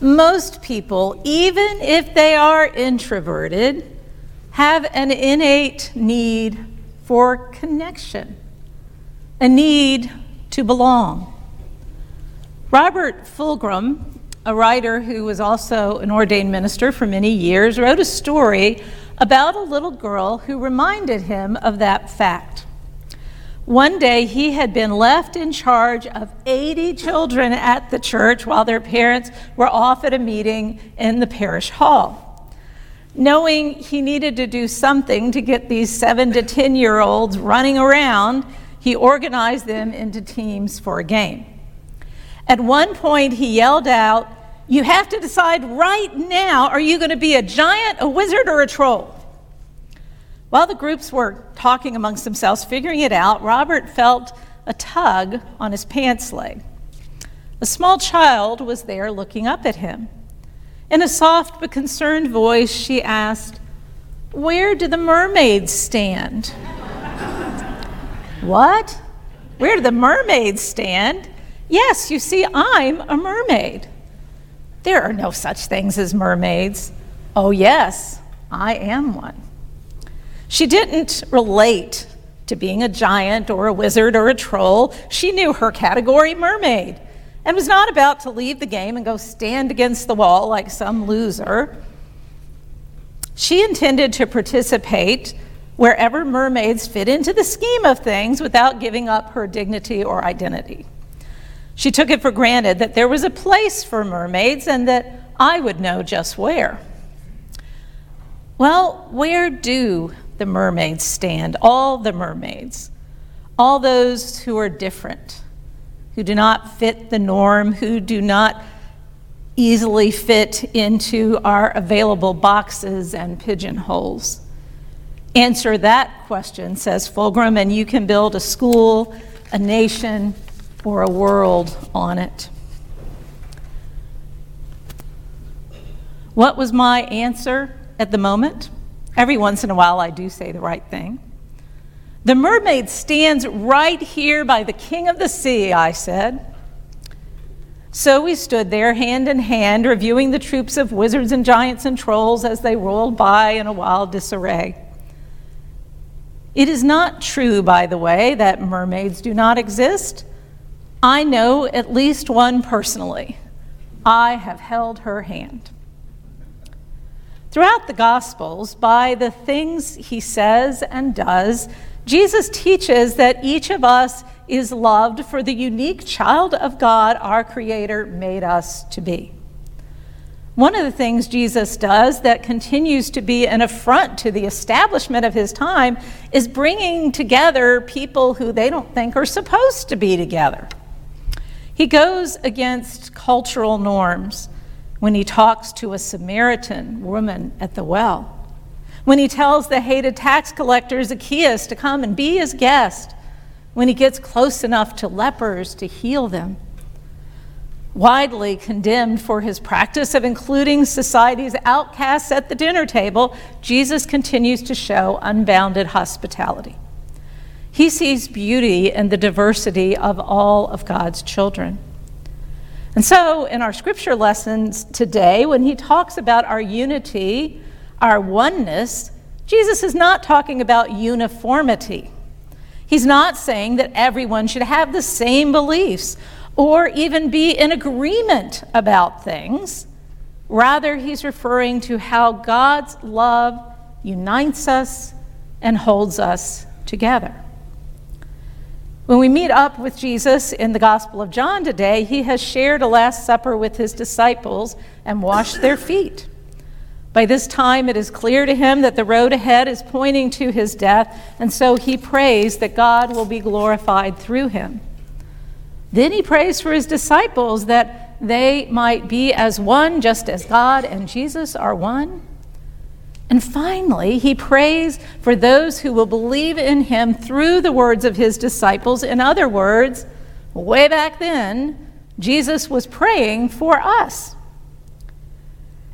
Most people, even if they are introverted, have an innate need for connection, a need to belong. Robert Fulghum, a writer who was also an ordained minister for many years, wrote a story about a little girl who reminded him of that fact. One day he had been left in charge of 80 children at the church while their parents were off at a meeting in the parish hall. Knowing he needed to do something to get these seven to 10 year olds running around, he organized them into teams for a game. At one point, he yelled out, You have to decide right now are you going to be a giant, a wizard, or a troll? While the groups were talking amongst themselves, figuring it out, Robert felt a tug on his pants leg. A small child was there looking up at him. In a soft but concerned voice, she asked, Where do the mermaids stand? what? Where do the mermaids stand? Yes, you see, I'm a mermaid. There are no such things as mermaids. Oh, yes, I am one. She didn't relate to being a giant or a wizard or a troll. She knew her category, mermaid, and was not about to leave the game and go stand against the wall like some loser. She intended to participate wherever mermaids fit into the scheme of things without giving up her dignity or identity. She took it for granted that there was a place for mermaids and that I would know just where. Well, where do the mermaids stand, all the mermaids, all those who are different, who do not fit the norm, who do not easily fit into our available boxes and pigeonholes? Answer that question, says Fulghum, and you can build a school, a nation, or a world on it. What was my answer at the moment? Every once in a while, I do say the right thing. The mermaid stands right here by the king of the sea, I said. So we stood there, hand in hand, reviewing the troops of wizards and giants and trolls as they rolled by in a wild disarray. It is not true, by the way, that mermaids do not exist. I know at least one personally. I have held her hand. Throughout the Gospels, by the things he says and does, Jesus teaches that each of us is loved for the unique child of God our Creator made us to be. One of the things Jesus does that continues to be an affront to the establishment of his time is bringing together people who they don't think are supposed to be together. He goes against cultural norms when he talks to a Samaritan woman at the well, when he tells the hated tax collector Zacchaeus to come and be his guest, when he gets close enough to lepers to heal them. Widely condemned for his practice of including society's outcasts at the dinner table, Jesus continues to show unbounded hospitality. He sees beauty in the diversity of all of God's children. And so, in our scripture lessons today, when he talks about our unity, our oneness, Jesus is not talking about uniformity. He's not saying that everyone should have the same beliefs or even be in agreement about things. Rather, he's referring to how God's love unites us and holds us together. When we meet up with Jesus in the Gospel of John today, he has shared a Last Supper with his disciples and washed their feet. By this time, it is clear to him that the road ahead is pointing to his death, and so he prays that God will be glorified through him. Then he prays for his disciples that they might be as one, just as God and Jesus are one. And finally, he prays for those who will believe in him through the words of his disciples. In other words, way back then, Jesus was praying for us.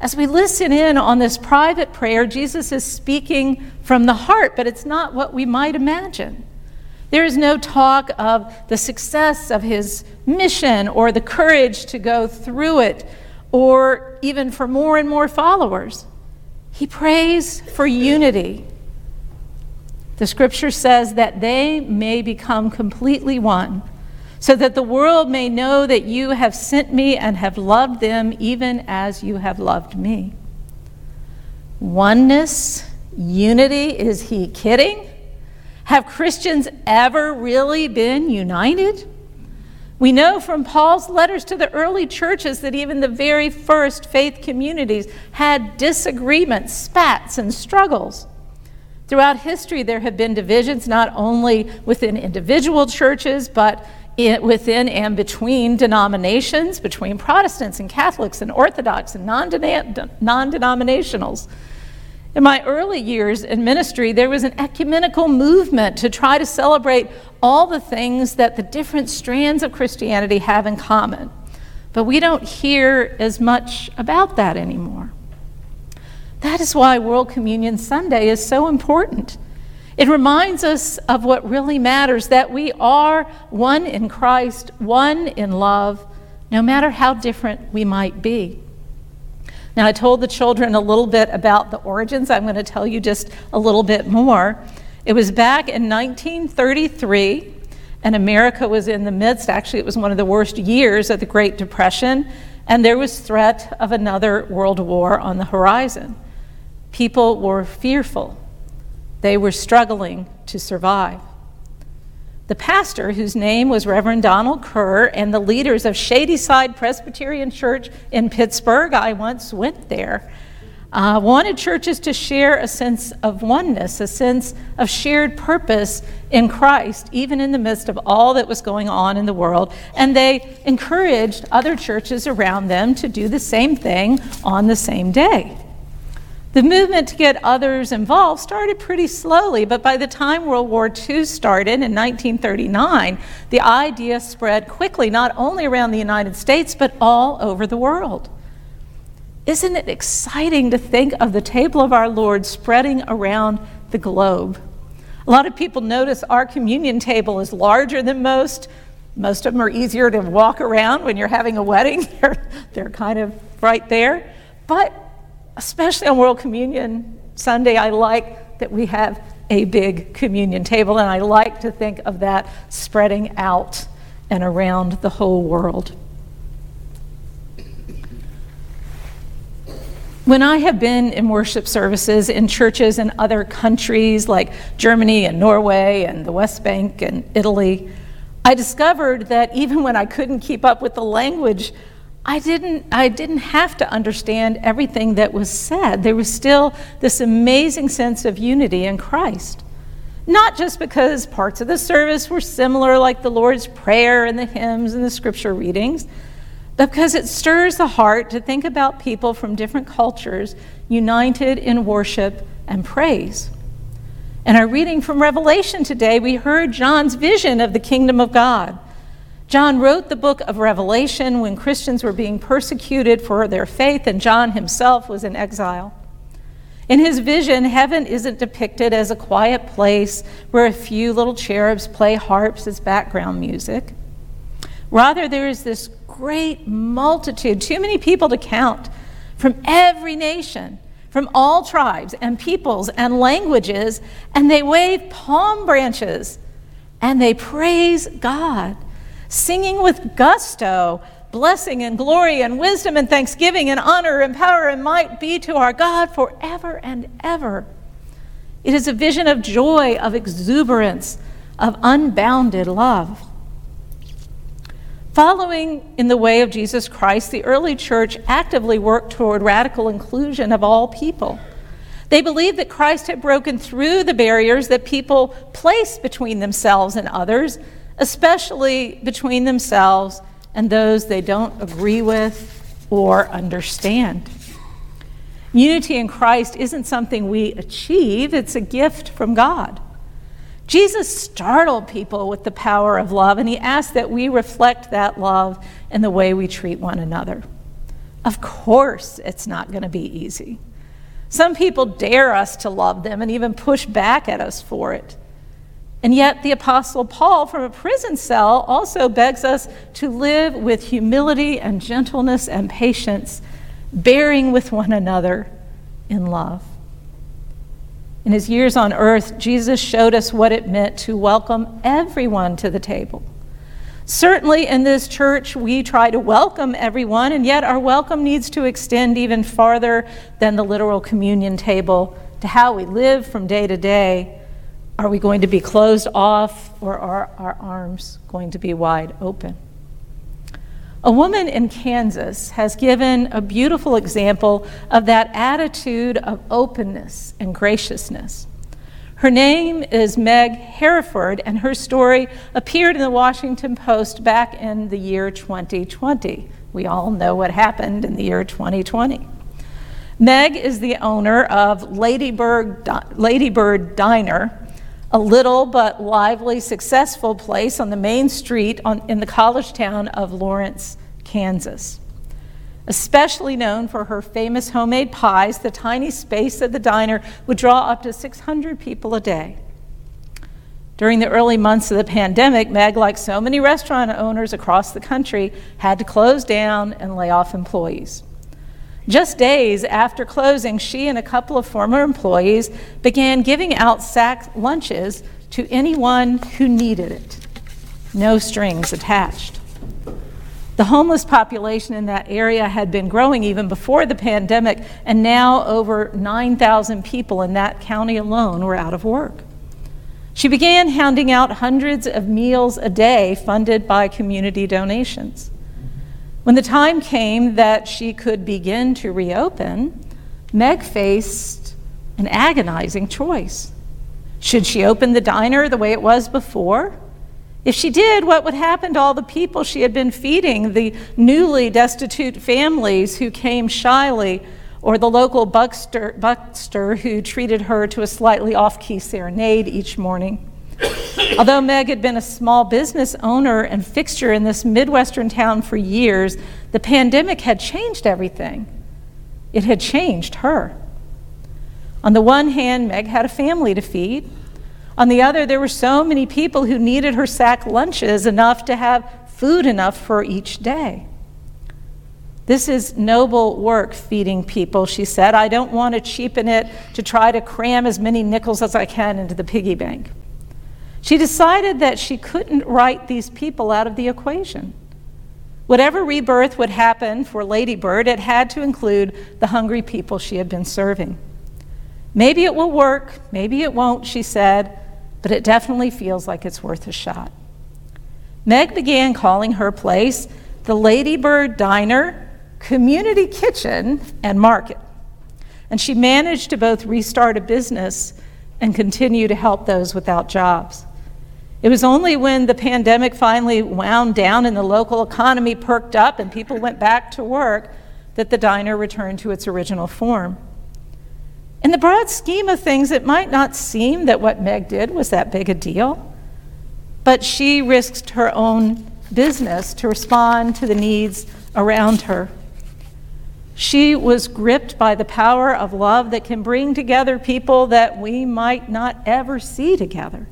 As we listen in on this private prayer, Jesus is speaking from the heart, but it's not what we might imagine. There is no talk of the success of his mission or the courage to go through it or even for more and more followers. He prays for unity. The scripture says that they may become completely one, so that the world may know that you have sent me and have loved them even as you have loved me. Oneness, unity, is he kidding? Have Christians ever really been united? We know from Paul's letters to the early churches that even the very first faith communities had disagreements, spats, and struggles. Throughout history, there have been divisions not only within individual churches, but within and between denominations, between Protestants and Catholics and Orthodox and non denominationals. In my early years in ministry, there was an ecumenical movement to try to celebrate all the things that the different strands of Christianity have in common. But we don't hear as much about that anymore. That is why World Communion Sunday is so important. It reminds us of what really matters that we are one in Christ, one in love, no matter how different we might be. Now, I told the children a little bit about the origins. I'm going to tell you just a little bit more. It was back in 1933, and America was in the midst, actually, it was one of the worst years of the Great Depression, and there was threat of another world war on the horizon. People were fearful. They were struggling to survive. The pastor, whose name was Reverend Donald Kerr, and the leaders of Shadyside Presbyterian Church in Pittsburgh, I once went there, uh, wanted churches to share a sense of oneness, a sense of shared purpose in Christ, even in the midst of all that was going on in the world. And they encouraged other churches around them to do the same thing on the same day. The movement to get others involved started pretty slowly, but by the time World War II started in 1939, the idea spread quickly, not only around the United States, but all over the world. Isn't it exciting to think of the table of our Lord spreading around the globe? A lot of people notice our communion table is larger than most. Most of them are easier to walk around when you're having a wedding, they're, they're kind of right there. But especially on World Communion Sunday, I like that we have a big communion table, and I like to think of that spreading out and around the whole world. When I have been in worship services in churches in other countries like Germany and Norway and the West Bank and Italy, I discovered that even when I couldn't keep up with the language, I didn't, I didn't have to understand everything that was said. There was still this amazing sense of unity in Christ. Not just because parts of the service were similar, like the Lord's Prayer and the hymns and the scripture readings, but because it stirs the heart to think about people from different cultures united in worship and praise. In our reading from Revelation today, we heard John's vision of the kingdom of God. John wrote the book of Revelation when Christians were being persecuted for their faith, and John himself was in exile. In his vision, heaven isn't depicted as a quiet place where a few little cherubs play harps as background music. Rather, there is this great multitude, too many people to count, from every nation, from all tribes and peoples and languages, and they wave palm branches and they praise God singing with gusto, blessing and glory and wisdom and thanksgiving and honor and power and might be to our God forever and ever. It is a vision of joy, of exuberance, of unbounded love. Following in the way of Jesus Christ, the early church actively worked toward radical inclusion of all people. They believed that Christ had broken through the barriers that people placed between themselves and others especially between themselves and those they don't agree with or understand. Unity in Christ isn't something we achieve, it's a gift from God. Jesus startled people with the power of love, and he asked that we reflect that love in the way we treat one another. Of course, it's not going to be easy. Some people dare us to love them and even push back at us for it. And yet, the Apostle Paul from a prison cell also begs us to live with humility and gentleness and patience bearing with one another in love. In his years on earth, Jesus showed us what it meant to welcome everyone to the table. Certainly, in this church, we try to welcome everyone, and yet our welcome needs to extend even farther than the literal communion table to how we live from day to day. Are we going to be closed off, or are our arms going to be wide open? A woman in Kansas has given a beautiful example of that attitude of openness and graciousness. Her name is Meg Heriford, and her story appeared in the Washington Post back in the year 2020. We all know what happened in the year 2020. Meg is the owner of Ladybird, Ladybird Diner, a little but lively, successful place on the main street on, in the college town of Lawrence, Kansas. Especially known for her famous homemade pies, the tiny space of the diner would draw up to 600 people a day. During the early months of the pandemic, Meg, like so many restaurant owners across the country, had to close down and lay off employees. Just days after closing, she and a couple of former employees began giving out sack lunches to anyone who needed it. No strings attached. The homeless population in that area had been growing even before the pandemic, and now over 9,000 people in that county alone were out of work. She began handing out hundreds of meals a day funded by community donations. When the time came that she could begin to reopen, Meg faced an agonizing choice. Should she open the diner the way it was before? If she did, what would happen to all the people she had been feeding, the newly destitute families who came shyly, or the local buckster, buckster who treated her to a slightly off key serenade each morning? Although Meg had been a small business owner and fixture in this Midwestern town for years, the pandemic had changed everything. It had changed her. On the one hand, Meg had a family to feed. On the other, there were so many people who needed her sack lunches enough to have food enough for each day. This is noble work, feeding people, she said. I don't want to cheapen it to try to cram as many nickels as I can into the piggy bank. She decided that she couldn't write these people out of the equation. Whatever rebirth would happen for Ladybird, it had to include the hungry people she had been serving. Maybe it will work, maybe it won't, she said, but it definitely feels like it's worth a shot. Meg began calling her place the Ladybird Diner, Community Kitchen, and Market. And she managed to both restart a business and continue to help those without jobs. It was only when the pandemic finally wound down and the local economy perked up and people went back to work that the diner returned to its original form. In the broad scheme of things, it might not seem that what Meg did was that big a deal, but she risked her own business to respond to the needs around her. She was gripped by the power of love that can bring together people that we might not ever see together.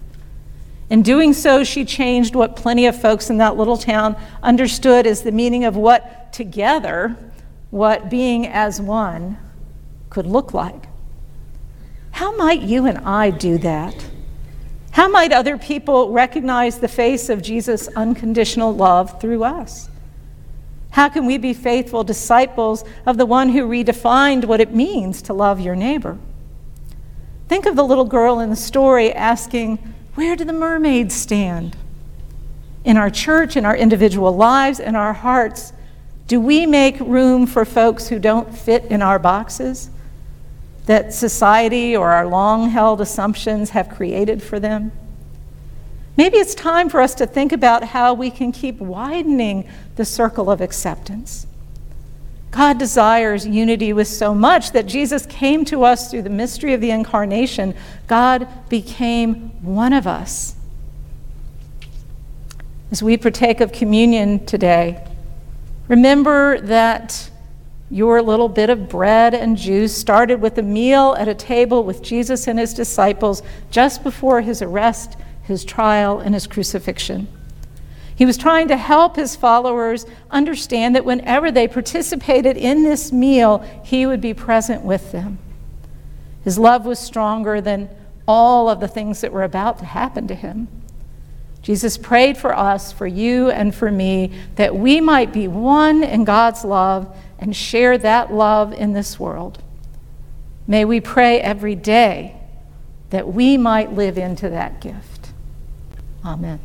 In doing so, she changed what plenty of folks in that little town understood as the meaning of what together, what being as one, could look like. How might you and I do that? How might other people recognize the face of Jesus' unconditional love through us? How can we be faithful disciples of the one who redefined what it means to love your neighbor? Think of the little girl in the story asking, where do the mermaids stand? In our church, in our individual lives, in our hearts, do we make room for folks who don't fit in our boxes that society or our long held assumptions have created for them? Maybe it's time for us to think about how we can keep widening the circle of acceptance. God desires unity with so much that Jesus came to us through the mystery of the incarnation. God became one of us. As we partake of communion today, remember that your little bit of bread and juice started with a meal at a table with Jesus and his disciples just before his arrest, his trial, and his crucifixion. He was trying to help his followers understand that whenever they participated in this meal, he would be present with them. His love was stronger than all of the things that were about to happen to him. Jesus prayed for us, for you and for me, that we might be one in God's love and share that love in this world. May we pray every day that we might live into that gift. Amen.